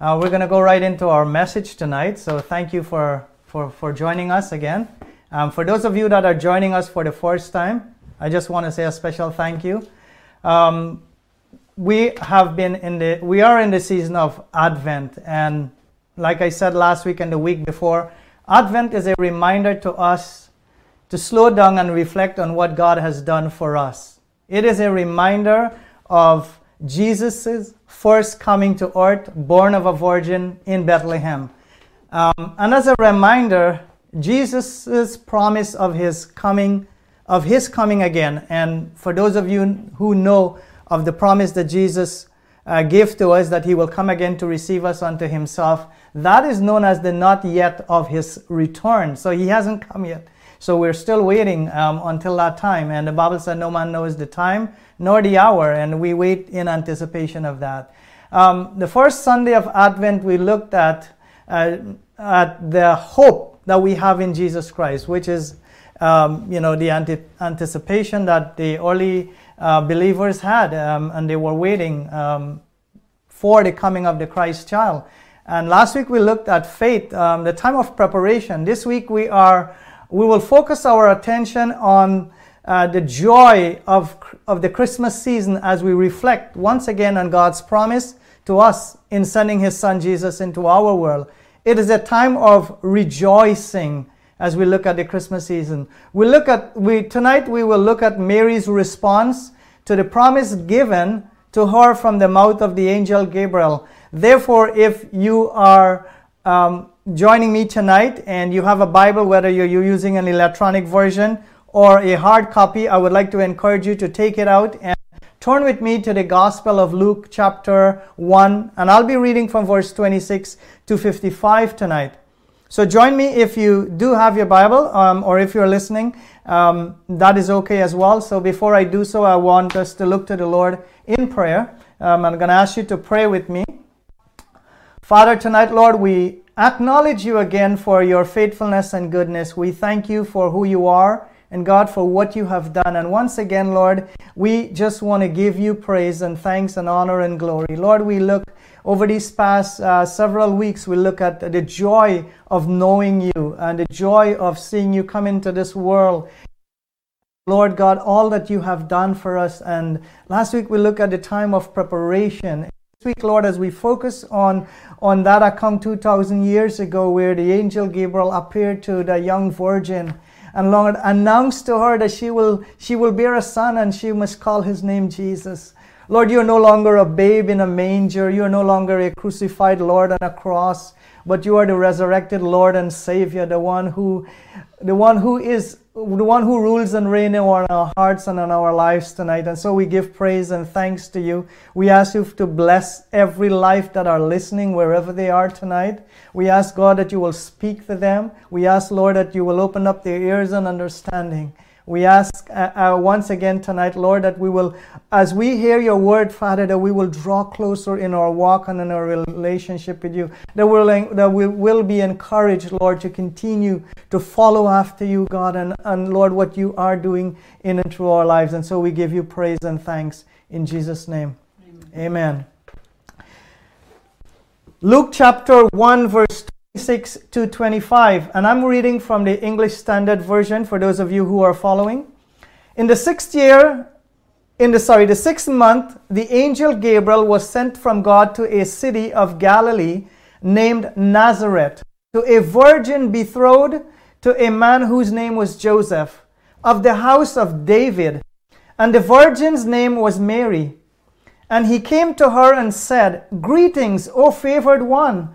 Uh, we're going to go right into our message tonight. So thank you for, for, for joining us again. Um, for those of you that are joining us for the first time, I just want to say a special thank you. Um, we have been in the we are in the season of Advent, and like I said last week and the week before, Advent is a reminder to us to slow down and reflect on what God has done for us. It is a reminder of Jesus' first coming to earth, born of a virgin in Bethlehem. Um, and as a reminder, Jesus' promise of his coming, of his coming again. And for those of you who know of the promise that Jesus uh, gave to us that he will come again to receive us unto himself, that is known as the not yet of his return. So he hasn't come yet. So we're still waiting um, until that time. And the Bible said, No man knows the time nor the hour. And we wait in anticipation of that. Um, the first Sunday of Advent, we looked at, uh, at the hope that we have in Jesus Christ, which is, um, you know, the anticipation that the early uh, believers had, um, and they were waiting um, for the coming of the Christ child. And last week we looked at faith, um, the time of preparation. This week we are we will focus our attention on uh, the joy of, of the Christmas season as we reflect once again on God's promise to us in sending His Son Jesus into our world. It is a time of rejoicing as we look at the Christmas season. We look at we tonight we will look at Mary's response to the promise given to her from the mouth of the angel Gabriel. Therefore, if you are um, joining me tonight and you have a Bible, whether you're using an electronic version or a hard copy, I would like to encourage you to take it out and turn with me to the Gospel of Luke, chapter 1, and I'll be reading from verse 26 to 55 tonight. So join me if you do have your Bible um, or if you're listening, um, that is okay as well. So before I do so, I want us to look to the Lord in prayer. Um, I'm going to ask you to pray with me. Father, tonight, Lord, we acknowledge you again for your faithfulness and goodness. We thank you for who you are and God for what you have done. And once again, Lord, we just want to give you praise and thanks and honor and glory. Lord, we look over these past uh, several weeks, we look at the joy of knowing you and the joy of seeing you come into this world. Lord God, all that you have done for us. And last week we looked at the time of preparation. This week, Lord, as we focus on, on that account 2,000 years ago where the angel Gabriel appeared to the young virgin and Lord announced to her that she will, she will bear a son and she must call his name Jesus. Lord, you're no longer a babe in a manger. You're no longer a crucified Lord on a cross, but you are the resurrected Lord and Savior, the one who, the one who is the one who rules and reigns on our hearts and on our lives tonight. And so we give praise and thanks to you. We ask you to bless every life that are listening wherever they are tonight. We ask God that you will speak to them. We ask, Lord, that you will open up their ears and understanding. We ask uh, uh, once again tonight, Lord, that we will, as we hear your word, Father, that we will draw closer in our walk and in our relationship with you. That, we'll, that we will be encouraged, Lord, to continue to follow after you, God, and, and Lord, what you are doing in and through our lives. And so we give you praise and thanks in Jesus' name. Amen. Amen. Luke chapter 1, verse 26 to 25, and I'm reading from the English Standard Version for those of you who are following. In the sixth year, in the sorry, the sixth month, the angel Gabriel was sent from God to a city of Galilee named Nazareth to a virgin betrothed to a man whose name was Joseph of the house of David, and the virgin's name was Mary. And he came to her and said, Greetings, O favored one.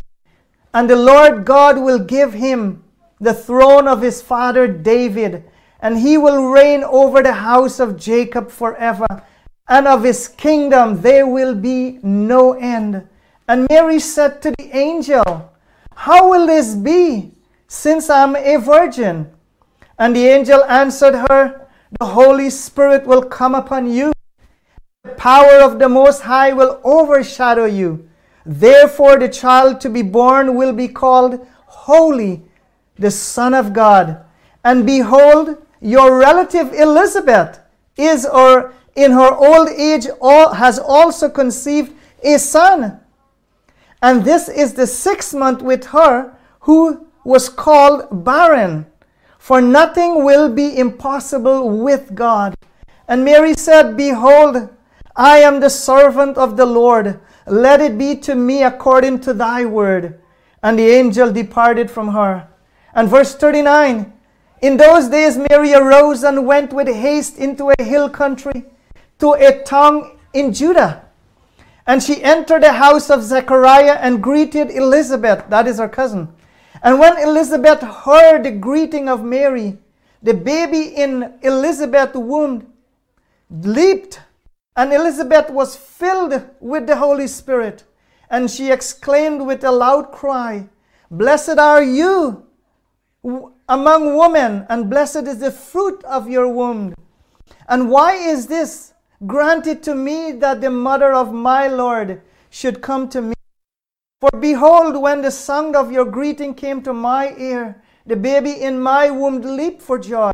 And the Lord God will give him the throne of his father David, and he will reign over the house of Jacob forever, and of his kingdom there will be no end. And Mary said to the angel, How will this be, since I am a virgin? And the angel answered her, The Holy Spirit will come upon you. The power of the Most High will overshadow you. Therefore, the child to be born will be called Holy, the Son of God. And behold, your relative Elizabeth is or in her old age all, has also conceived a son. And this is the sixth month with her who was called barren. For nothing will be impossible with God. And Mary said, Behold, I am the servant of the Lord. Let it be to me according to thy word. And the angel departed from her. And verse 39 In those days Mary arose and went with haste into a hill country to a town in Judah and she entered the house of Zechariah and greeted Elizabeth, that is her cousin. And when Elizabeth heard the greeting of Mary, the baby in Elizabeth's womb leaped, and Elizabeth was filled with the Holy Spirit. And she exclaimed with a loud cry, Blessed are you among women, and blessed is the fruit of your womb. And why is this? granted to me that the mother of my Lord should come to me. For behold, when the sound of your greeting came to my ear, the baby in my womb leaped for joy.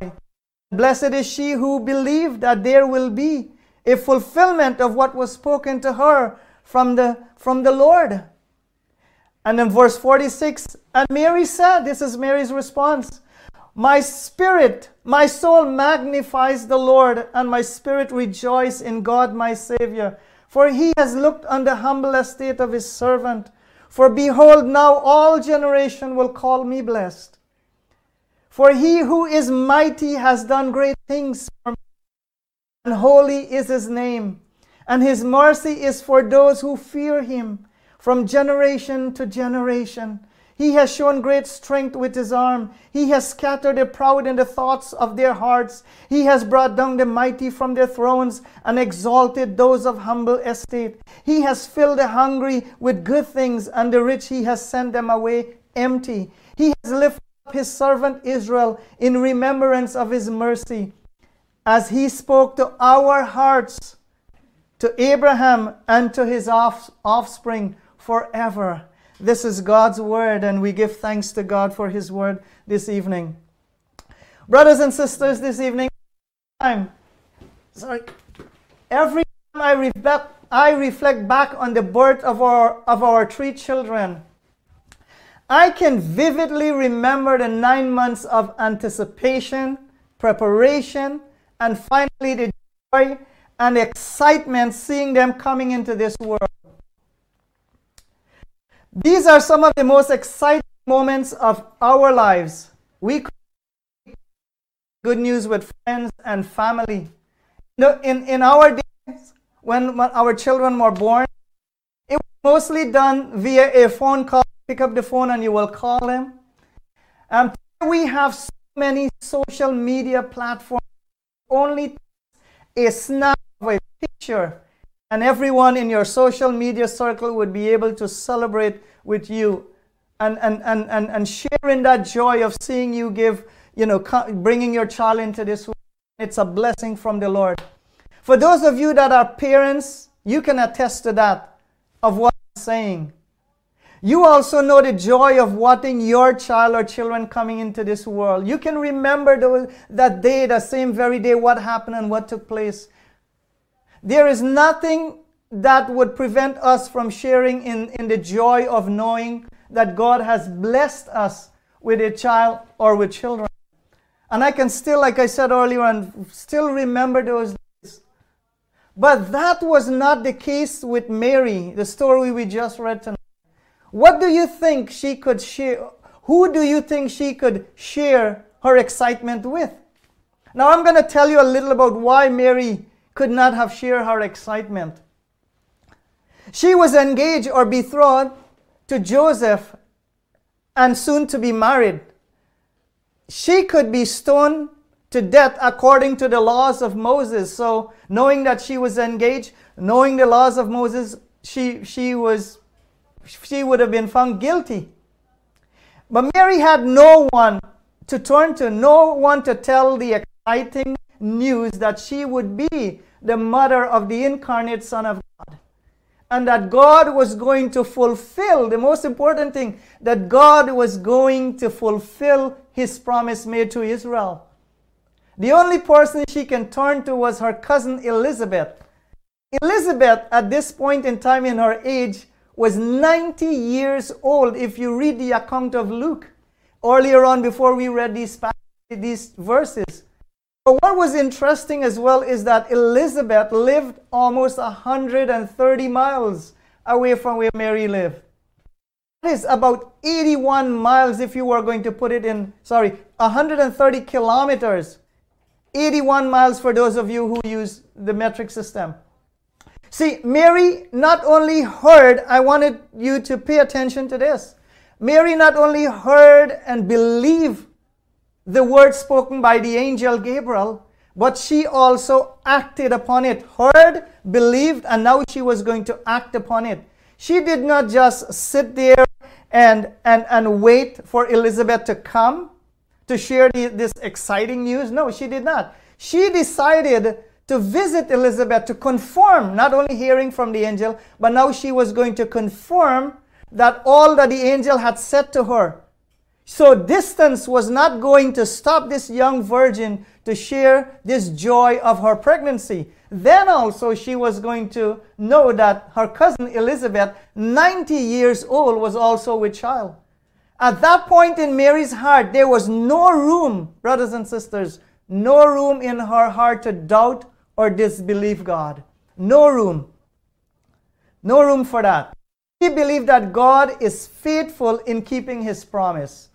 Blessed is she who believed that there will be a fulfillment of what was spoken to her from the, from the Lord. And in verse 46, and Mary said, This is Mary's response my spirit, my soul magnifies the Lord, and my spirit rejoice in God my Savior. For he has looked on the humble estate of his servant. For behold, now all generation will call me blessed. For he who is mighty has done great things for and holy is his name. And his mercy is for those who fear him from generation to generation. He has shown great strength with his arm. He has scattered the proud in the thoughts of their hearts. He has brought down the mighty from their thrones and exalted those of humble estate. He has filled the hungry with good things, and the rich he has sent them away empty. He has lifted up his servant Israel in remembrance of his mercy, as he spoke to our hearts, to Abraham and to his off- offspring forever. This is God's word, and we give thanks to God for his word this evening. Brothers and sisters, this evening, sorry. Every time I reflect, I reflect back on the birth of our, of our three children, I can vividly remember the nine months of anticipation, preparation, and finally the joy and excitement seeing them coming into this world. These are some of the most exciting moments of our lives. We good news with friends and family. In, in our days, when, when our children were born, it was mostly done via a phone call. Pick up the phone and you will call them. Um, we have so many social media platforms. Only a snap of a picture and everyone in your social media circle would be able to celebrate with you and, and, and, and, and share in that joy of seeing you give, you know, bringing your child into this world. It's a blessing from the Lord. For those of you that are parents, you can attest to that, of what I'm saying. You also know the joy of watching your child or children coming into this world. You can remember those, that day, the same very day, what happened and what took place. There is nothing that would prevent us from sharing in, in the joy of knowing that God has blessed us with a child or with children. And I can still, like I said earlier, and still remember those days. But that was not the case with Mary, the story we just read tonight. What do you think she could share? Who do you think she could share her excitement with? Now, I'm going to tell you a little about why Mary could not have shared her excitement. She was engaged or betrothed to Joseph and soon to be married. She could be stoned to death according to the laws of Moses. So, knowing that she was engaged, knowing the laws of Moses, she, she was she would have been found guilty. But Mary had no one to turn to, no one to tell the exciting news that she would be the mother of the incarnate Son of God. And that God was going to fulfill, the most important thing, that God was going to fulfill his promise made to Israel. The only person she can turn to was her cousin Elizabeth. Elizabeth, at this point in time in her age, was 90 years old if you read the account of Luke earlier on before we read these, these verses. But what was interesting as well is that Elizabeth lived almost 130 miles away from where Mary lived. That is about 81 miles if you were going to put it in, sorry, 130 kilometers. 81 miles for those of you who use the metric system. See, Mary not only heard, I wanted you to pay attention to this. Mary not only heard and believed the word spoken by the angel Gabriel, but she also acted upon it. Heard, believed, and now she was going to act upon it. She did not just sit there and, and, and wait for Elizabeth to come to share the, this exciting news. No, she did not. She decided to visit Elizabeth to confirm, not only hearing from the angel, but now she was going to confirm that all that the angel had said to her. So distance was not going to stop this young virgin to share this joy of her pregnancy. Then also she was going to know that her cousin Elizabeth, 90 years old, was also with child. At that point in Mary's heart, there was no room, brothers and sisters, no room in her heart to doubt or disbelieve God. No room. No room for that. She believed that God is faithful in keeping his promise.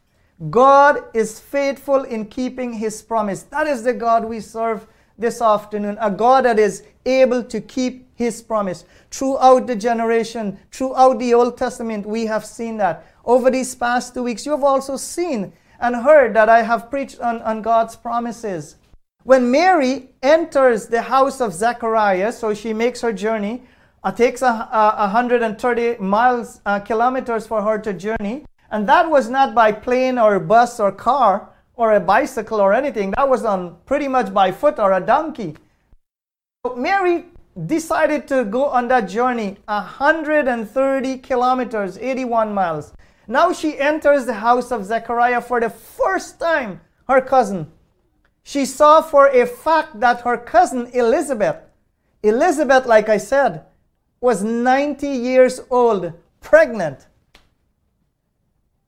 God is faithful in keeping his promise. That is the God we serve this afternoon, a God that is able to keep his promise. Throughout the generation, throughout the Old Testament, we have seen that. Over these past two weeks, you have also seen and heard that I have preached on, on God's promises. When Mary enters the house of Zechariah, so she makes her journey, it uh, takes a, a, 130 miles, uh, kilometers for her to journey. And that was not by plane or bus or car or a bicycle or anything. That was on pretty much by foot or a donkey. So Mary decided to go on that journey 130 kilometers, 81 miles. Now she enters the house of Zechariah for the first time, her cousin. She saw for a fact that her cousin Elizabeth, Elizabeth, like I said, was 90 years old, pregnant.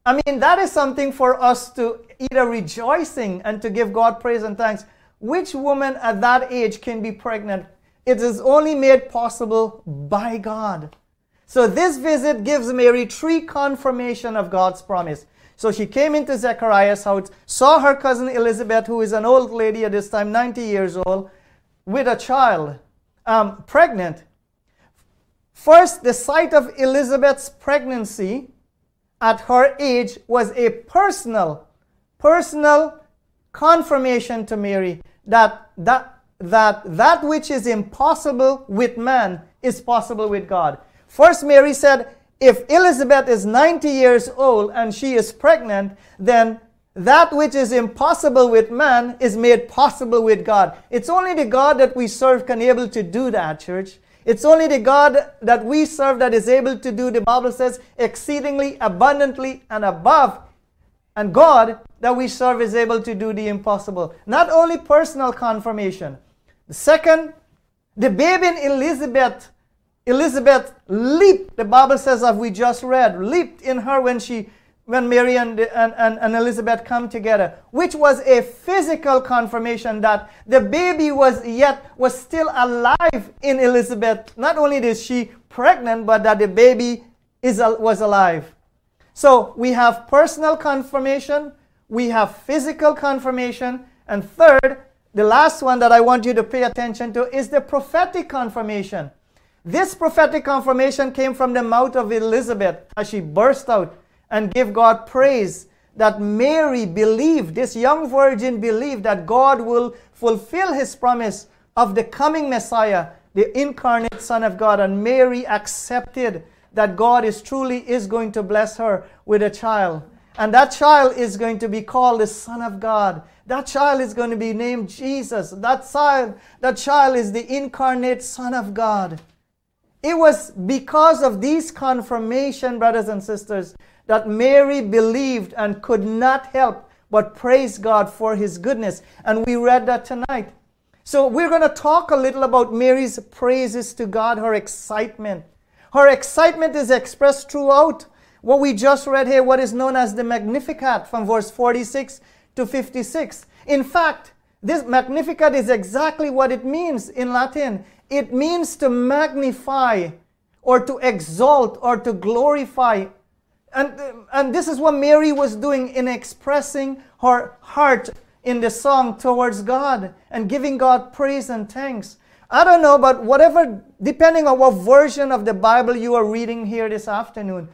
I mean, that is something for us to either rejoicing and to give God praise and thanks. Which woman at that age can be pregnant? It is only made possible by God. So this visit gives Mary three confirmation of God's promise. So she came into Zechariah's house, saw her cousin Elizabeth, who is an old lady at this time, 90 years old, with a child, um, pregnant. First, the sight of Elizabeth's pregnancy at her age was a personal, personal confirmation to Mary that that, that that which is impossible with man is possible with God. First, Mary said, if Elizabeth is 90 years old and she is pregnant, then that which is impossible with man is made possible with God. It's only the God that we serve can able to do that, church. It's only the God that we serve that is able to do, the Bible says, exceedingly abundantly and above. And God that we serve is able to do the impossible. Not only personal confirmation. Second, the baby in Elizabeth Elizabeth leaped, the Bible says, as we just read, leaped in her when she when Mary and, and, and, and, Elizabeth come together, which was a physical confirmation that the baby was yet was still alive in Elizabeth. Not only is she pregnant, but that the baby is was alive. So we have personal confirmation, we have physical confirmation, and third, the last one that I want you to pay attention to is the prophetic confirmation. This prophetic confirmation came from the mouth of Elizabeth as she burst out and gave God praise that Mary believed, this young virgin believed that God will fulfill his promise of the coming Messiah, the incarnate Son of God. And Mary accepted that God is truly is going to bless her with a child. And that child is going to be called the Son of God. That child is going to be named Jesus. That child, that child is the incarnate Son of God. It was because of these confirmation, brothers and sisters, that Mary believed and could not help but praise God for his goodness. And we read that tonight. So we're going to talk a little about Mary's praises to God, her excitement. Her excitement is expressed throughout what we just read here, what is known as the Magnificat from verse 46 to 56. In fact, this Magnificat is exactly what it means in Latin. It means to magnify or to exalt or to glorify and, and this is what Mary was doing in expressing her heart in the song towards God and giving God praise and thanks. I don't know, but whatever, depending on what version of the Bible you are reading here this afternoon,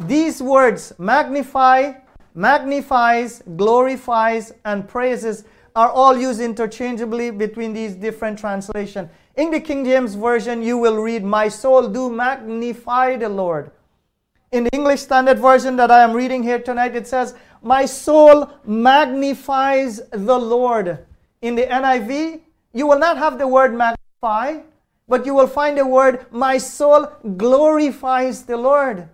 these words magnify, magnifies, glorifies, and praises are all used interchangeably between these different translations. In the King James Version, you will read, My soul do magnify the Lord. In the English Standard Version that I am reading here tonight, it says, My soul magnifies the Lord. In the NIV, you will not have the word magnify, but you will find the word, My soul glorifies the Lord.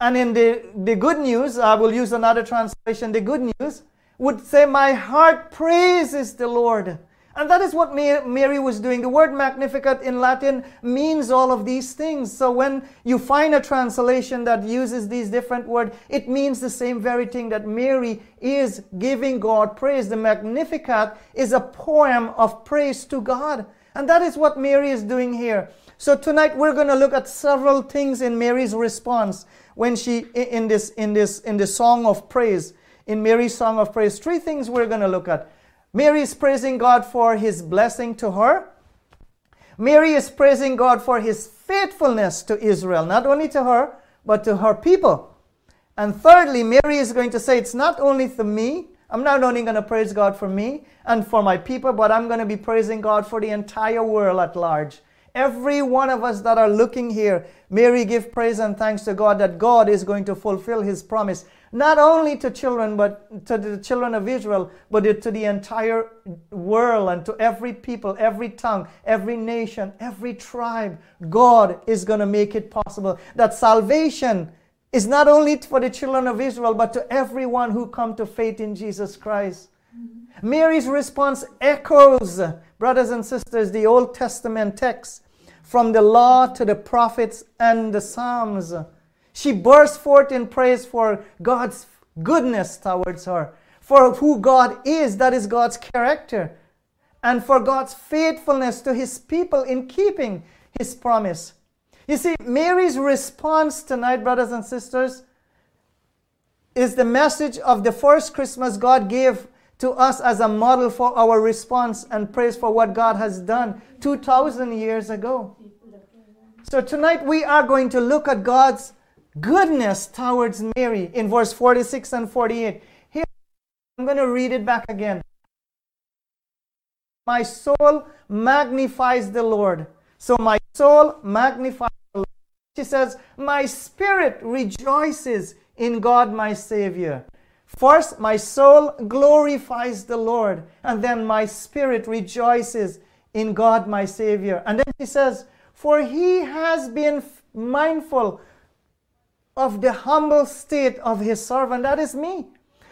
And in the, the good news, I will use another translation, the good news would say, My heart praises the Lord. And that is what Mary was doing. The word Magnificat in Latin means all of these things. So when you find a translation that uses these different words, it means the same very thing that Mary is giving God praise. The Magnificat is a poem of praise to God. And that is what Mary is doing here. So tonight we're going to look at several things in Mary's response when she in this in this in the song of praise. In Mary's song of praise, three things we're going to look at. Mary is praising God for his blessing to her. Mary is praising God for his faithfulness to Israel, not only to her, but to her people. And thirdly, Mary is going to say, It's not only for me. I'm not only going to praise God for me and for my people, but I'm going to be praising God for the entire world at large. Every one of us that are looking here, Mary give praise and thanks to God that God is going to fulfill his promise not only to children, but to the children of Israel, but to the entire world and to every people, every tongue, every nation, every tribe. God is going to make it possible that salvation is not only for the children of Israel, but to everyone who come to faith in Jesus Christ. Mm-hmm. Mary's response echoes, brothers and sisters, the Old Testament text from the law to the prophets and the Psalms. She burst forth in praise for God's goodness towards her, for who God is, that is God's character, and for God's faithfulness to his people in keeping his promise. You see, Mary's response tonight, brothers and sisters, is the message of the first Christmas God gave to us as a model for our response and praise for what God has done 2,000 years ago. So tonight we are going to look at God's goodness towards Mary in verse 46 and 48. Here, I'm going to read it back again. My soul magnifies the Lord. So my soul magnifies the Lord. She says, My spirit rejoices in God my Savior. First, my soul glorifies the Lord, and then my spirit rejoices in God my Savior. And then she says, For he has been mindful of the humble state of his servant. That is me.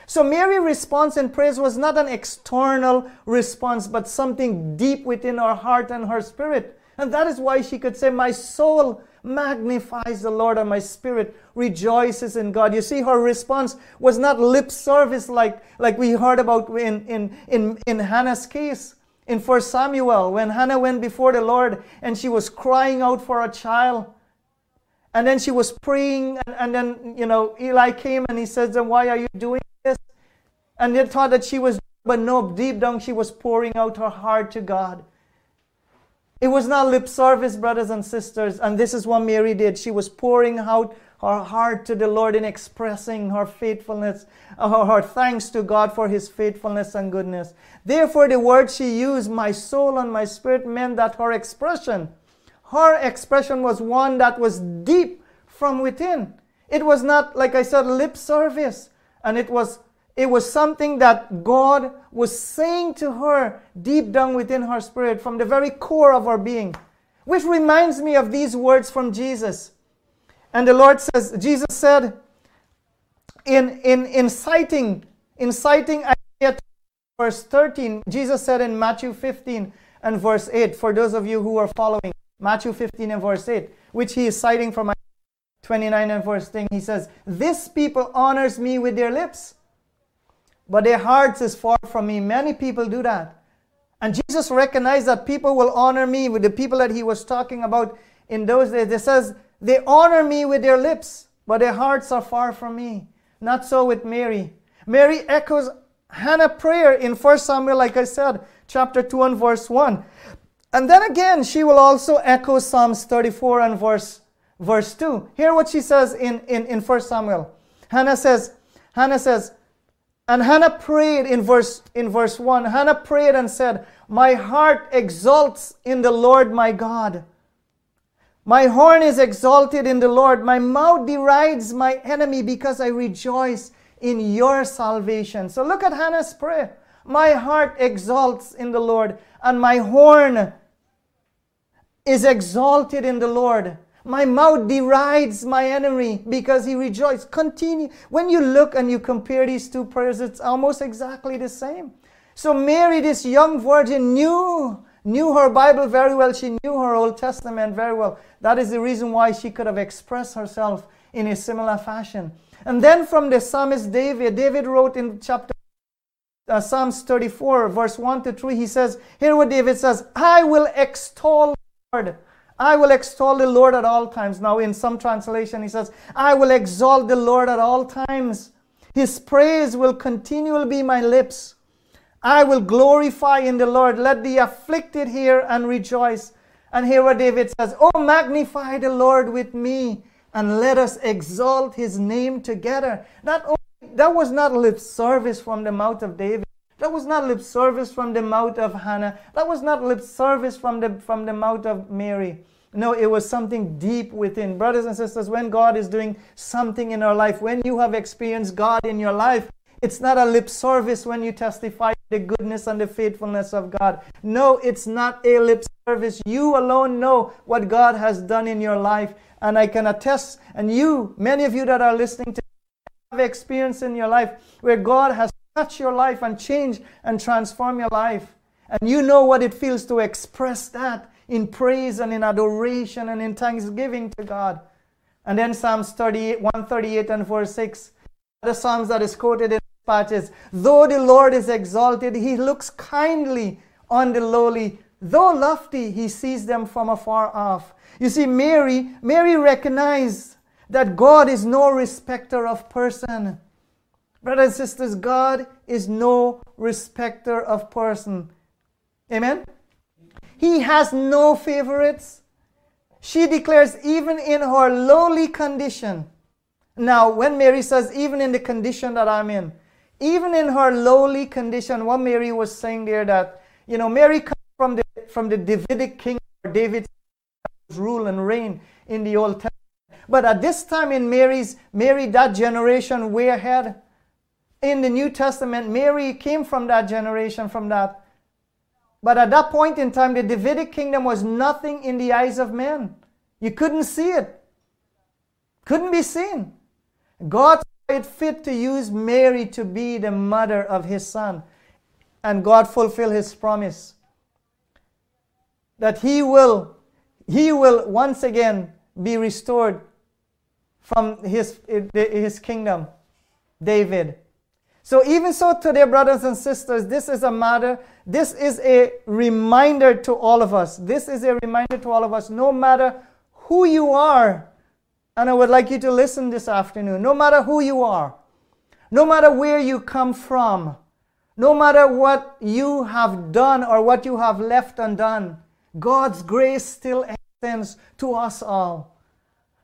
So Mary's response in praise was not an external response, but something deep within her heart and her spirit. And that is why she could say, My soul magnifies the Lord and my spirit rejoices in God. You see, her response was not lip service like, like we heard about in, in, in, in Hannah's case in 1 Samuel when Hannah went before the Lord and she was crying out for a child. And then she was praying, and, and then, you know, Eli came and he says, Then why are you doing this? And they thought that she was, but no, deep down she was pouring out her heart to God. It was not lip service, brothers and sisters. And this is what Mary did. She was pouring out her heart to the Lord in expressing her faithfulness, uh, her, her thanks to God for his faithfulness and goodness. Therefore, the word she used, my soul and my spirit, meant that her expression her expression was one that was deep from within. It was not, like I said, lip service. And it was it was something that God was saying to her deep down within her spirit, from the very core of her being. Which reminds me of these words from Jesus. And the Lord says, Jesus said, in, in inciting, inciting Isaiah verse 13, Jesus said in Matthew 15 and verse 8, for those of you who are following, Matthew 15 and verse 8, which he is citing from 29 and verse 10, he says, This people honors me with their lips, but their hearts is far from me. Many people do that. And Jesus recognized that people will honor me with the people that he was talking about in those days. It says, They honor me with their lips, but their hearts are far from me. Not so with Mary. Mary echoes Hannah's prayer in 1 Samuel, like I said, chapter 2 and verse 1. And then again, she will also echo Psalms 34 and verse, verse 2. Hear what she says in, in, in 1 Samuel. Hannah says, Hannah says, and Hannah prayed in verse, in verse 1. Hannah prayed and said, My heart exalts in the Lord my God. My horn is exalted in the Lord. My mouth derides my enemy because I rejoice in your salvation. So look at Hannah's prayer. My heart exalts in the Lord, and my horn is exalted in the Lord. My mouth derides my enemy because he rejoices. Continue. When you look and you compare these two prayers, it's almost exactly the same. So Mary, this young virgin, knew knew her Bible very well. She knew her Old Testament very well. That is the reason why she could have expressed herself in a similar fashion. And then from the psalmist David, David wrote in chapter uh, Psalms 34, verse 1 to 3, he says, Hear what David says I will extol the Lord. I will extol the Lord at all times. Now, in some translation, he says, I will exalt the Lord at all times. His praise will continually be my lips. I will glorify in the Lord. Let the afflicted hear and rejoice. And here what David says Oh, magnify the Lord with me and let us exalt his name together. Not only, that was not lip service from the mouth of David. That was not lip service from the mouth of Hannah. That was not lip service from the, from the mouth of Mary. No, it was something deep within. Brothers and sisters, when God is doing something in our life, when you have experienced God in your life, it's not a lip service when you testify the goodness and the faithfulness of God. No, it's not a lip service. You alone know what God has done in your life. And I can attest, and you, many of you that are listening to have experience in your life where God has touched your life and changed and transformed your life. And you know what it feels to express that in praise and in adoration and in thanksgiving to God. And then Psalms 38, 138 and verse 6, the Psalms that is quoted in patches. Though the Lord is exalted, he looks kindly on the lowly. Though lofty, he sees them from afar off. You see, Mary, Mary recognized that God is no respecter of person. Brothers and sisters, God is no respecter of person. Amen? He has no favorites. She declares, even in her lowly condition. Now, when Mary says, even in the condition that I'm in, even in her lowly condition, what Mary was saying there that, you know, Mary comes from the, from the Davidic king, David's rule and reign in the Old Testament. But at this time in Mary's, Mary, that generation way ahead. In the New Testament, Mary came from that generation, from that. But at that point in time, the Davidic kingdom was nothing in the eyes of men. You couldn't see it. Couldn't be seen. God saw it fit to use Mary to be the mother of his son. And God fulfill his promise that he will he will once again be restored from his, his kingdom, David. So, even so, today, brothers and sisters, this is a matter, this is a reminder to all of us. This is a reminder to all of us, no matter who you are and I would like you to listen this afternoon. No matter who you are, no matter where you come from, no matter what you have done or what you have left undone, God's grace still extends to us all.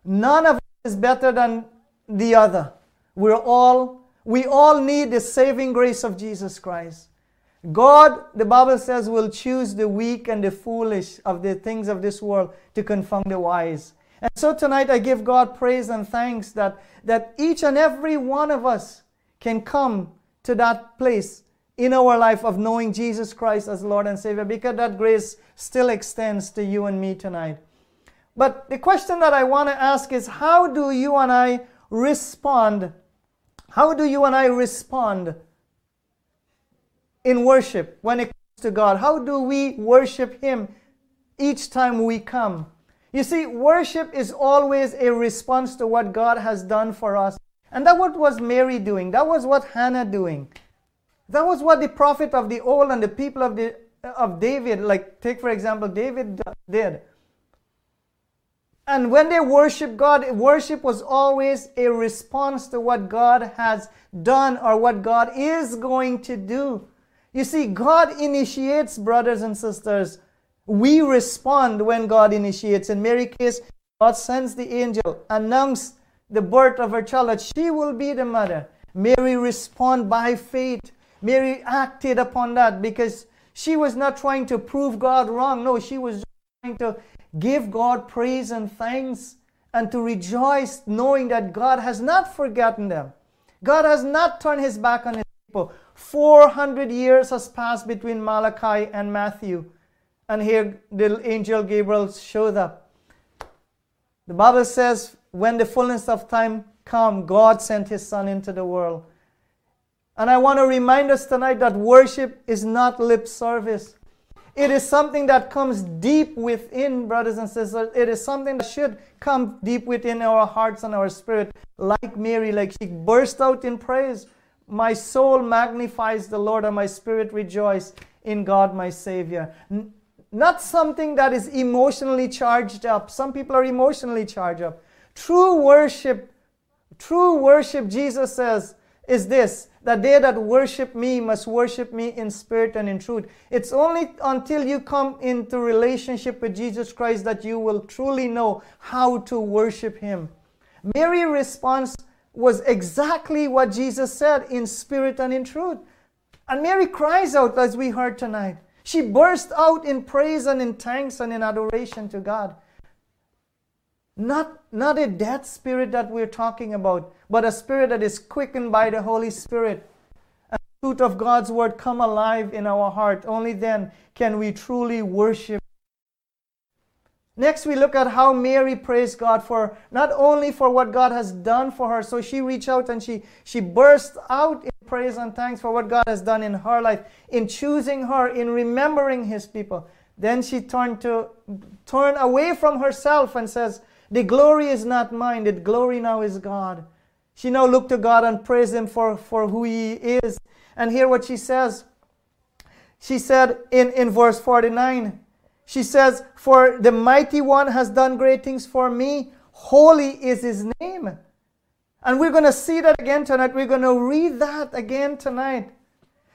None of us is better than the other. We're all, we all need the saving grace of Jesus Christ. God, the Bible says, will choose the weak and the foolish of the things of this world to confound the wise. And so tonight I give God praise and thanks that, that each and every one of us can come to that place in our life of knowing Jesus Christ as Lord and Savior because that grace still extends to you and me tonight. But the question that I want to ask is how do you and I respond? How do you and I respond in worship when it comes to God? How do we worship Him each time we come? You see, worship is always a response to what God has done for us. And that what was Mary doing. That was what Hannah doing. That was what the prophet of the old and the people of the of David, like take for example, David did. And when they worship God, worship was always a response to what God has done or what God is going to do. You see, God initiates, brothers and sisters. We respond when God initiates. In Mary's case, God sends the angel, announce the birth of her child that she will be the mother. Mary respond by faith. Mary acted upon that because she was not trying to prove God wrong. No, she was trying to give God praise and thanks and to rejoice knowing that God has not forgotten them. God has not turned his back on his people. 400 years has passed between Malachi and Matthew. And here the angel Gabriel showed up. The Bible says, when the fullness of time come, God sent his son into the world. And I want to remind us tonight that worship is not lip service. It is something that comes deep within, brothers and sisters. It is something that should come deep within our hearts and our spirit, like Mary, like she burst out in praise. My soul magnifies the Lord, and my spirit rejoices in God, my Savior. Not something that is emotionally charged up. Some people are emotionally charged up. True worship, true worship, Jesus says, is this that they that worship me must worship me in spirit and in truth. It's only until you come into relationship with Jesus Christ that you will truly know how to worship him. Mary response was exactly what Jesus said in spirit and in truth. And Mary cries out as we heard tonight. She burst out in praise and in thanks and in adoration to God. Not, not a dead spirit that we're talking about, but a spirit that is quickened by the Holy Spirit. And the of God's word come alive in our heart. Only then can we truly worship. Next, we look at how Mary praised God for not only for what God has done for her, so she reached out and she, she burst out in praise and thanks for what God has done in her life, in choosing her, in remembering his people. Then she turned to turn away from herself and says, the glory is not mine, the glory now is God. She now looked to God and praised Him for, for who He is. And hear what she says. She said in, in verse 49, she says, For the mighty one has done great things for me. Holy is his name. And we're going to see that again tonight. We're going to read that again tonight.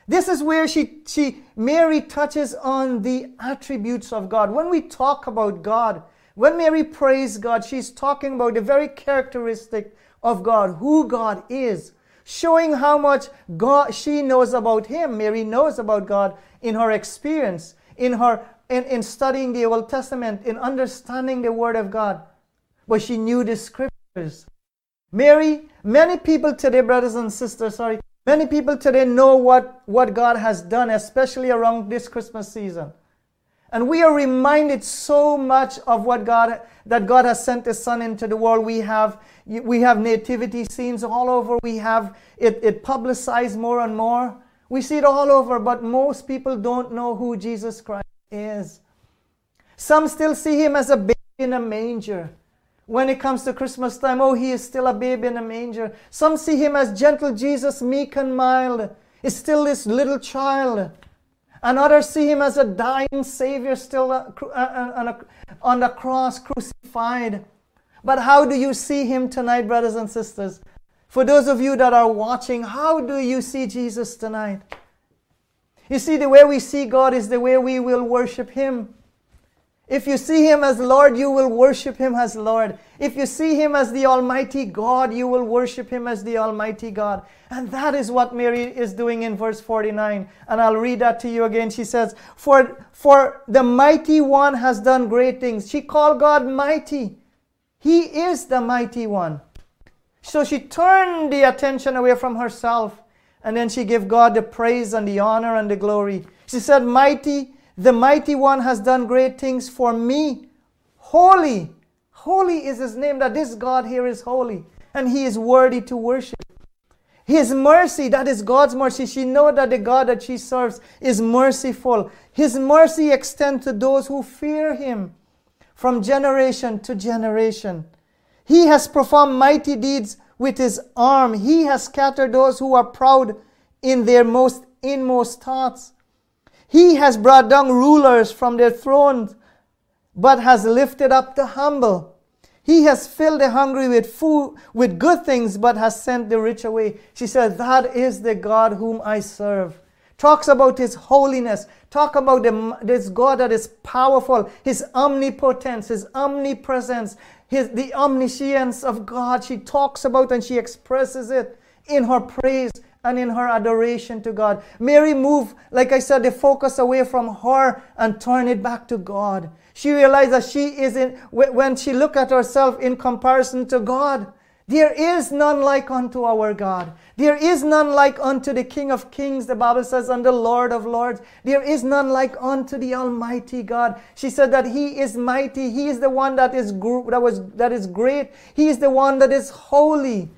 This is where she, she Mary touches on the attributes of God. When we talk about God, when Mary praised God, she's talking about the very characteristic of God, who God is, showing how much God she knows about Him. Mary knows about God in her experience, in her in, in studying the Old Testament, in understanding the Word of God. But she knew the scriptures. Mary, many people today, brothers and sisters, sorry, many people today know what, what God has done, especially around this Christmas season. And we are reminded so much of what God that God has sent His Son into the world. We have we have nativity scenes all over. We have it, it publicized more and more. We see it all over, but most people don't know who Jesus Christ is. Some still see him as a baby in a manger. When it comes to Christmas time, oh, he is still a baby in a manger. Some see him as gentle Jesus, meek and mild. Is still this little child. And others see him as a dying Savior still uh, uh, uh, on the cross, crucified. But how do you see him tonight, brothers and sisters? For those of you that are watching, how do you see Jesus tonight? You see, the way we see God is the way we will worship him. If you see him as Lord, you will worship him as Lord. If you see him as the Almighty God, you will worship him as the Almighty God. And that is what Mary is doing in verse 49. And I'll read that to you again. She says, For, for the mighty one has done great things. She called God mighty. He is the mighty one. So she turned the attention away from herself and then she gave God the praise and the honor and the glory. She said, Mighty, the mighty one has done great things for me. Holy, holy is his name, that this God here is holy and he is worthy to worship. His mercy, that is God's mercy. She knows that the God that she serves is merciful. His mercy extends to those who fear him from generation to generation. He has performed mighty deeds with his arm. He has scattered those who are proud in their most inmost thoughts. He has brought down rulers from their thrones, but has lifted up the humble. He has filled the hungry with food, with good things, but has sent the rich away. She said, That is the God whom I serve. Talks about his holiness. Talk about the, this God that is powerful, his omnipotence, his omnipresence, his, the omniscience of God. She talks about and she expresses it in her praise and in her adoration to God. Mary moved, like I said, the focus away from her and turn it back to God. She realized that she is in, when she looked at herself in comparison to God, there is none like unto our God. There is none like unto the King of Kings, the Bible says, and the Lord of Lords. There is none like unto the Almighty God. She said that He is mighty. He is the one that is that was that is great. He is the one that is holy.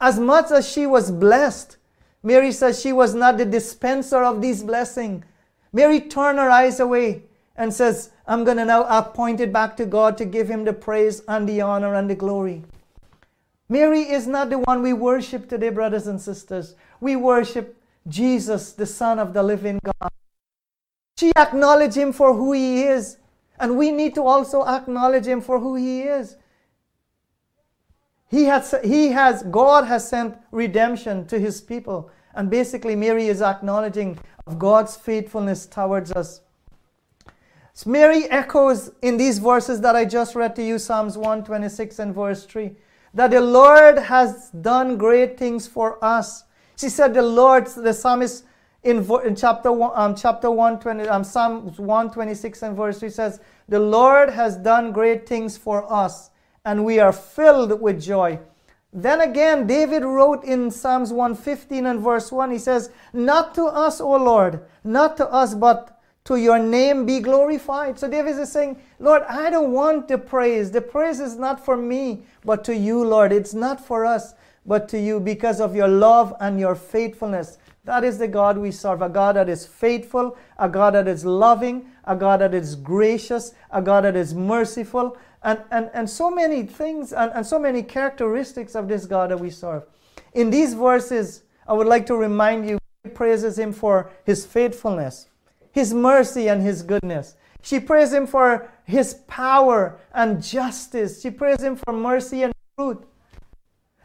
As much as she was blessed, Mary says she was not the dispenser of this blessing. Mary turned her eyes away and says, I'm going to now point it back to God to give him the praise and the honor and the glory. Mary is not the one we worship today, brothers and sisters. We worship Jesus, the Son of the living God. She acknowledged him for who he is, and we need to also acknowledge him for who he is. He has, he has, God has sent redemption to his people. And basically, Mary is acknowledging of God's faithfulness towards us. So Mary echoes in these verses that I just read to you, Psalms 126 and verse 3, that the Lord has done great things for us. She said, The Lord, the psalmist in, in chapter, one, um, chapter 120, um, Psalms 126 and verse 3 says, The Lord has done great things for us, and we are filled with joy. Then again, David wrote in Psalms 115 and verse 1, he says, Not to us, O Lord, not to us, but to your name be glorified. So David is saying, Lord, I don't want the praise. The praise is not for me, but to you, Lord. It's not for us, but to you because of your love and your faithfulness. That is the God we serve, a God that is faithful, a God that is loving, a God that is gracious, a God that is merciful, and, and, and so many things and, and so many characteristics of this God that we serve. In these verses, I would like to remind you, praises him for his faithfulness his mercy and his goodness. She praised him for his power and justice. She praised him for mercy and truth.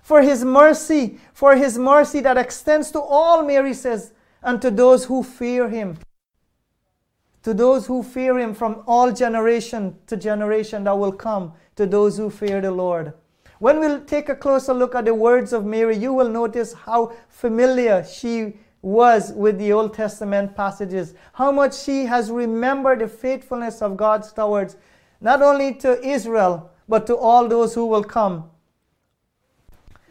For his mercy, for his mercy that extends to all, Mary says, and to those who fear him. To those who fear him from all generation to generation that will come, to those who fear the Lord. When we'll take a closer look at the words of Mary, you will notice how familiar she was with the Old Testament passages, how much she has remembered the faithfulness of God's towards not only to Israel, but to all those who will come.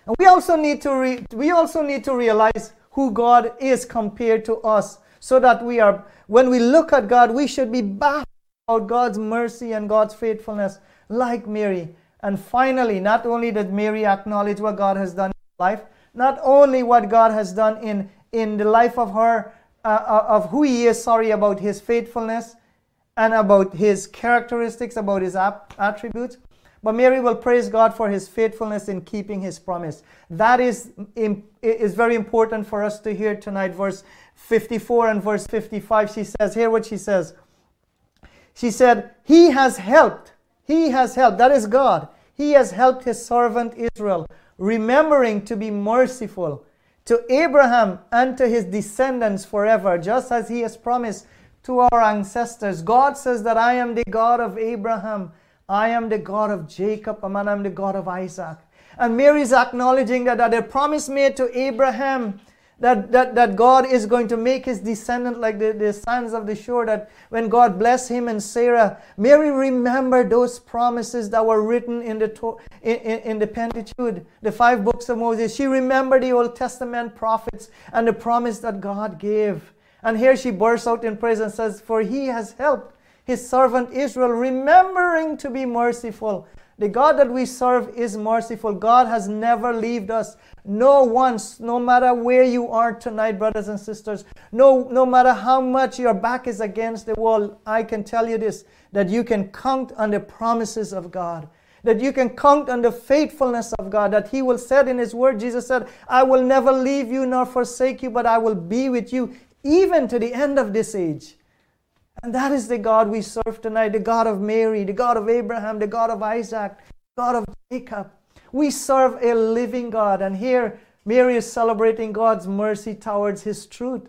And we also need to re- we also need to realize who God is compared to us, so that we are when we look at God, we should be baffled about God's mercy and God's faithfulness, like Mary. And finally, not only did Mary acknowledge what God has done in her life, not only what God has done in in the life of her, uh, uh, of who he is, sorry, about his faithfulness and about his characteristics, about his attributes. But Mary will praise God for his faithfulness in keeping his promise. That is, is very important for us to hear tonight. Verse 54 and verse 55, she says, hear what she says. She said, He has helped. He has helped. That is God. He has helped his servant Israel, remembering to be merciful to Abraham and to his descendants forever, just as he has promised to our ancestors. God says that I am the God of Abraham, I am the God of Jacob, and I am the God of Isaac. And Mary is acknowledging that, that the promise made to Abraham that, that, that God is going to make his descendant like the, the sands of the shore, that when God blessed him and Sarah, Mary remembered those promises that were written in the, in, in the Pentateuch, the five books of Moses. She remembered the Old Testament prophets and the promise that God gave. And here she bursts out in praise and says, For he has helped his servant Israel, remembering to be merciful. The God that we serve is merciful. God has never left us. No once, no matter where you are tonight, brothers and sisters, no, no matter how much your back is against the wall, I can tell you this that you can count on the promises of God that you can count on the faithfulness of God, that He will said in His word, Jesus said, I will never leave you nor forsake you, but I will be with you even to the end of this age. And that is the God we serve tonight the God of Mary, the God of Abraham, the God of Isaac, God of Jacob. We serve a living God. And here, Mary is celebrating God's mercy towards His truth.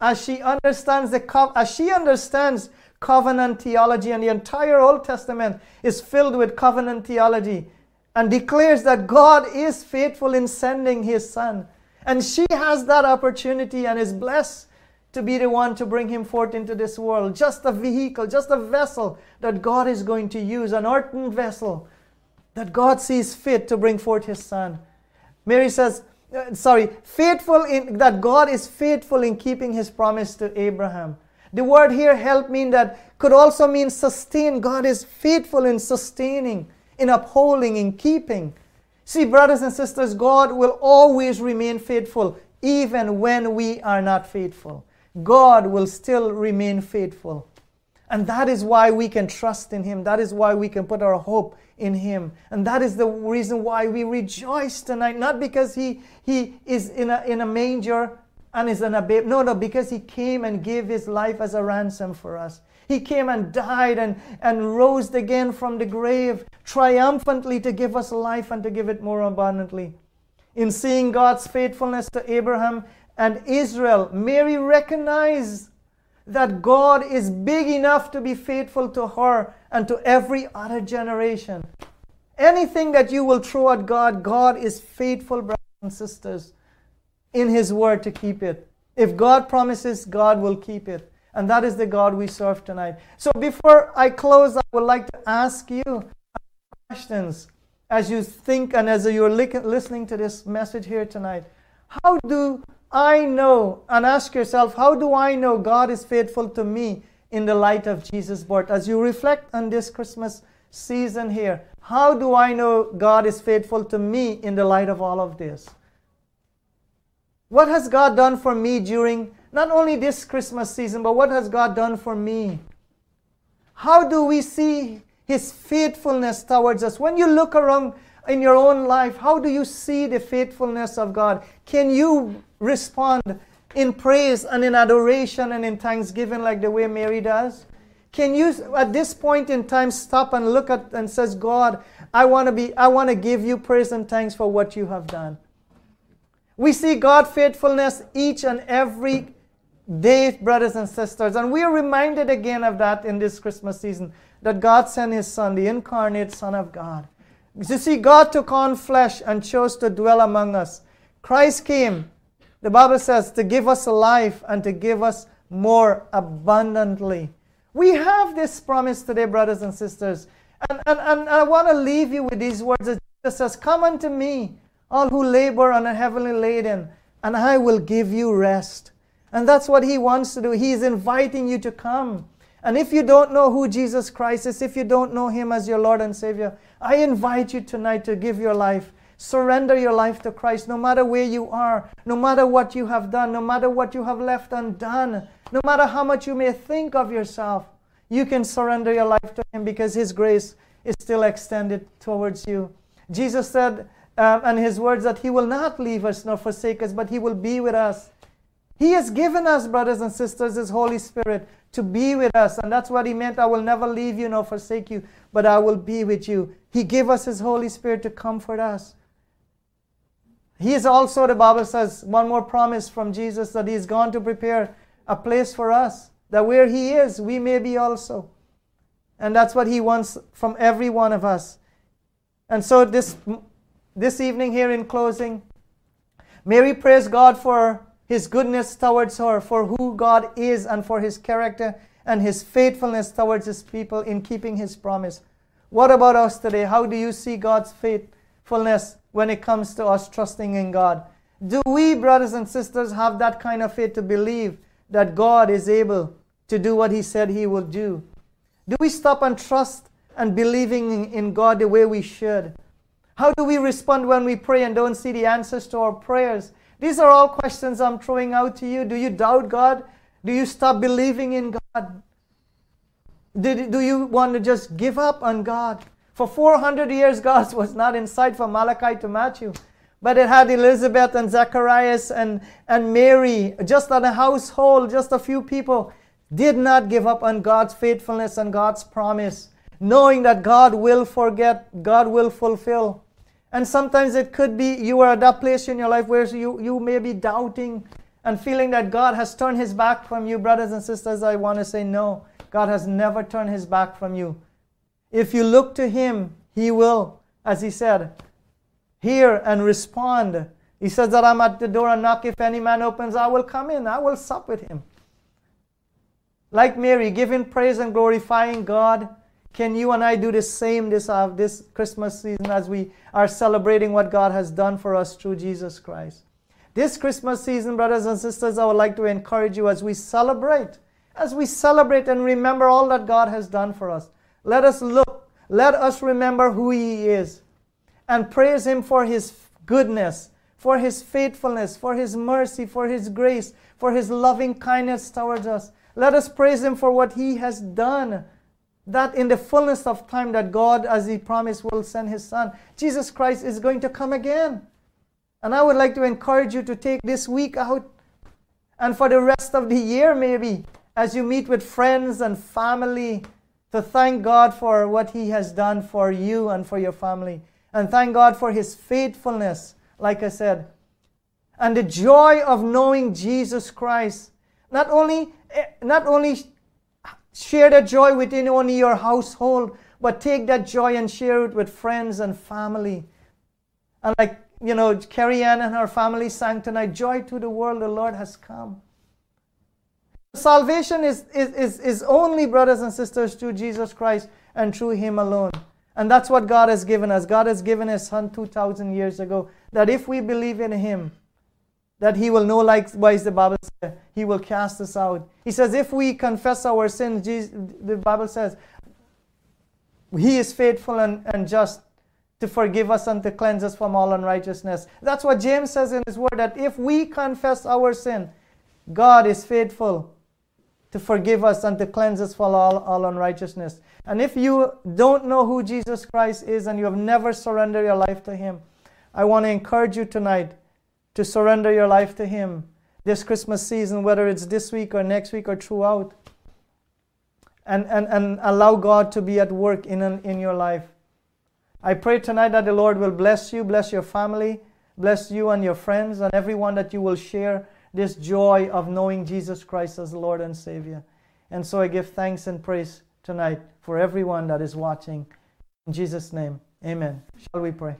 As she understands the as she understands covenant theology, and the entire Old Testament is filled with covenant theology, and declares that God is faithful in sending His Son. And she has that opportunity and is blessed to be the one to bring him forth into this world. Just a vehicle, just a vessel that God is going to use, an earthen vessel that God sees fit to bring forth his son. Mary says, uh, sorry, faithful in that God is faithful in keeping his promise to Abraham. The word here help mean that could also mean sustain. God is faithful in sustaining, in upholding, in keeping. See, brothers and sisters, God will always remain faithful even when we are not faithful. God will still remain faithful. And that is why we can trust in Him. That is why we can put our hope in Him. And that is the reason why we rejoice tonight. Not because He, he is in a, in a manger and is in a babe. No, no, because He came and gave His life as a ransom for us. He came and died and, and rose again from the grave triumphantly to give us life and to give it more abundantly. In seeing God's faithfulness to Abraham, and Israel, Mary recognized that God is big enough to be faithful to her and to every other generation. Anything that you will throw at God, God is faithful, brothers and sisters, in His word to keep it. If God promises, God will keep it. And that is the God we serve tonight. So before I close, I would like to ask you questions as you think and as you're listening to this message here tonight. How do I know, and ask yourself, how do I know God is faithful to me in the light of Jesus' birth? As you reflect on this Christmas season here, how do I know God is faithful to me in the light of all of this? What has God done for me during not only this Christmas season, but what has God done for me? How do we see His faithfulness towards us? When you look around in your own life, how do you see the faithfulness of God? Can you respond in praise and in adoration and in thanksgiving like the way Mary does? Can you at this point in time stop and look at and says, God, I want to be I want to give you praise and thanks for what you have done. We see God faithfulness each and every day, brothers and sisters, and we are reminded again of that in this Christmas season that God sent his son, the incarnate son of God. You see, God took on flesh and chose to dwell among us. Christ came the Bible says to give us life and to give us more abundantly. We have this promise today, brothers and sisters. And, and, and I want to leave you with these words that Jesus says, Come unto me, all who labor and are heavily laden, and I will give you rest. And that's what he wants to do. He is inviting you to come. And if you don't know who Jesus Christ is, if you don't know him as your Lord and Savior, I invite you tonight to give your life Surrender your life to Christ no matter where you are, no matter what you have done, no matter what you have left undone, no matter how much you may think of yourself. You can surrender your life to Him because His grace is still extended towards you. Jesus said, um, and His words, that He will not leave us nor forsake us, but He will be with us. He has given us, brothers and sisters, His Holy Spirit to be with us. And that's what He meant. I will never leave you nor forsake you, but I will be with you. He gave us His Holy Spirit to comfort us. He is also, the Bible says, one more promise from Jesus that He's gone to prepare a place for us, that where He is, we may be also. And that's what He wants from every one of us. And so this, this evening, here in closing, may we praise God for his goodness towards her, for who God is, and for his character and his faithfulness towards his people in keeping his promise. What about us today? How do you see God's faithfulness when it comes to us trusting in God? Do we, brothers and sisters, have that kind of faith to believe that God is able to do what he said he will do? Do we stop and trust and believing in God the way we should? How do we respond when we pray and don't see the answers to our prayers? These are all questions I'm throwing out to you. Do you doubt God? Do you stop believing in God? Did, do you want to just give up on God? For 400 years, God was not in sight from Malachi to Matthew. But it had Elizabeth and Zacharias and, and Mary, just on a household, just a few people, did not give up on God's faithfulness and God's promise, knowing that God will forget, God will fulfill. And sometimes it could be you are at that place in your life where you, you may be doubting and feeling that God has turned his back from you. Brothers and sisters, I want to say no. God has never turned his back from you. If you look to him, he will, as he said, hear and respond. He says that I'm at the door and knock. If any man opens, I will come in. I will sup with him. Like Mary, giving praise and glorifying God. Can you and I do the same this, uh, this Christmas season as we are celebrating what God has done for us through Jesus Christ? This Christmas season, brothers and sisters, I would like to encourage you as we celebrate, as we celebrate and remember all that God has done for us. Let us look, let us remember who He is and praise Him for His goodness, for His faithfulness, for His mercy, for His grace, for His loving kindness towards us. Let us praise Him for what He has done. That in the fullness of time, that God, as He promised, will send His Son. Jesus Christ is going to come again. And I would like to encourage you to take this week out and for the rest of the year, maybe, as you meet with friends and family, to thank God for what He has done for you and for your family. And thank God for His faithfulness, like I said. And the joy of knowing Jesus Christ. Not only, eh, not only share that joy within only your household, but take that joy and share it with friends and family. And like you know, Carrie Ann and her family sang tonight, Joy to the world, the Lord has come. Salvation is, is, is, is only, brothers and sisters, through Jesus Christ and through Him alone. And that's what God has given us. God has given His Son 2,000 years ago, that if we believe in Him, that He will know likewise, the Bible says, He will cast us out. He says, if we confess our sins, Jesus, the Bible says, He is faithful and, and just to forgive us and to cleanse us from all unrighteousness. That's what James says in his word that if we confess our sin, God is faithful to forgive us and to cleanse us from all, all unrighteousness. And if you don't know who Jesus Christ is and you have never surrendered your life to Him, I want to encourage you tonight to surrender your life to Him this Christmas season, whether it's this week or next week or throughout. And, and, and allow God to be at work in, in your life. I pray tonight that the Lord will bless you, bless your family, bless you and your friends, and everyone that you will share this joy of knowing Jesus Christ as Lord and Savior. And so I give thanks and praise tonight for everyone that is watching. In Jesus' name, amen. Shall we pray?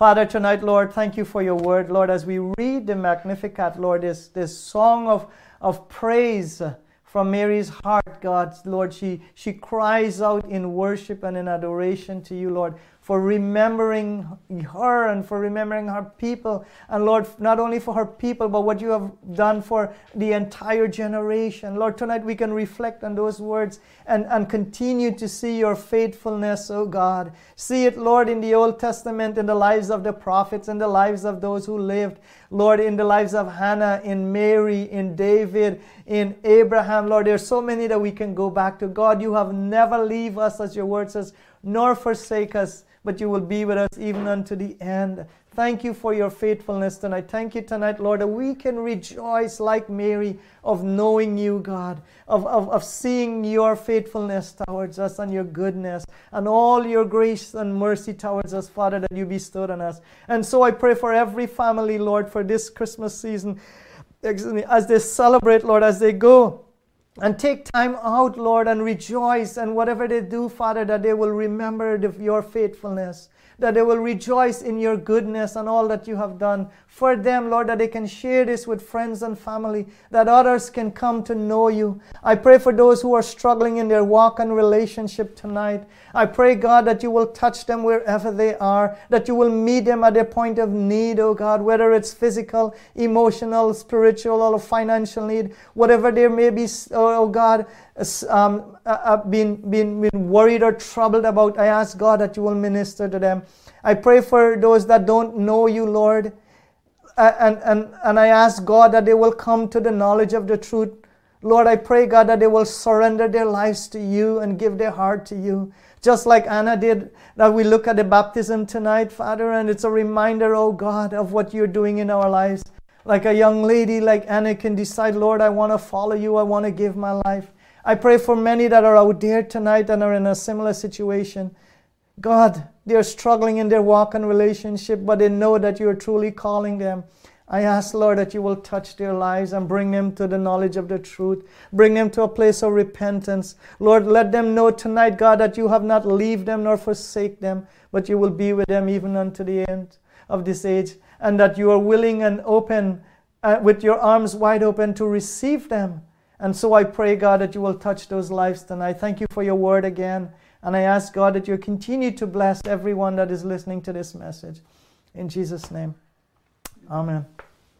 Father, tonight, Lord, thank you for your word. Lord, as we read the Magnificat, Lord, this, this song of, of praise from Mary's heart, God, Lord. She, she cries out in worship and in adoration to you, Lord for remembering her and for remembering her people. And Lord, not only for her people, but what you have done for the entire generation. Lord, tonight we can reflect on those words and, and continue to see your faithfulness, oh God. See it, Lord, in the Old Testament, in the lives of the prophets, in the lives of those who lived. Lord, in the lives of Hannah, in Mary, in David, in Abraham. Lord, there are so many that we can go back to. God, you have never leave us, as your word says, nor forsake us but you will be with us even unto the end. Thank you for your faithfulness tonight. Thank you tonight, Lord, that we can rejoice like Mary of knowing you, God, of, of, of seeing your faithfulness towards us and your goodness and all your grace and mercy towards us, Father, that you bestowed on us. And so I pray for every family, Lord, for this Christmas season, as they celebrate, Lord, as they go and take time out, Lord, and rejoice. And whatever they do, Father, that they will remember the, your faithfulness. That they will rejoice in your goodness and all that you have done for them, Lord, that they can share this with friends and family, that others can come to know you. I pray for those who are struggling in their walk and relationship tonight. I pray, God, that you will touch them wherever they are, that you will meet them at their point of need, oh God, whether it's physical, emotional, spiritual, or financial need, whatever there may be, oh, oh God, um, been, been, been worried or troubled about, I ask God that you will minister to them. I pray for those that don't know you, Lord and, and, and I ask God that they will come to the knowledge of the truth. Lord, I pray, God, that they will surrender their lives to you and give their heart to you. Just like Anna did, that we look at the baptism tonight, Father, and it's a reminder, oh God, of what you're doing in our lives. Like a young lady like Anna can decide, Lord, I want to follow you, I want to give my life. I pray for many that are out there tonight and are in a similar situation. God, they're struggling in their walk and relationship, but they know that you're truly calling them. I ask, Lord, that you will touch their lives and bring them to the knowledge of the truth. Bring them to a place of repentance. Lord, let them know tonight, God, that you have not leave them nor forsake them, but you will be with them even unto the end of this age, and that you are willing and open, uh, with your arms wide open, to receive them. And so I pray, God, that you will touch those lives tonight. Thank you for your word again. And I ask God that you continue to bless everyone that is listening to this message. In Jesus' name, amen.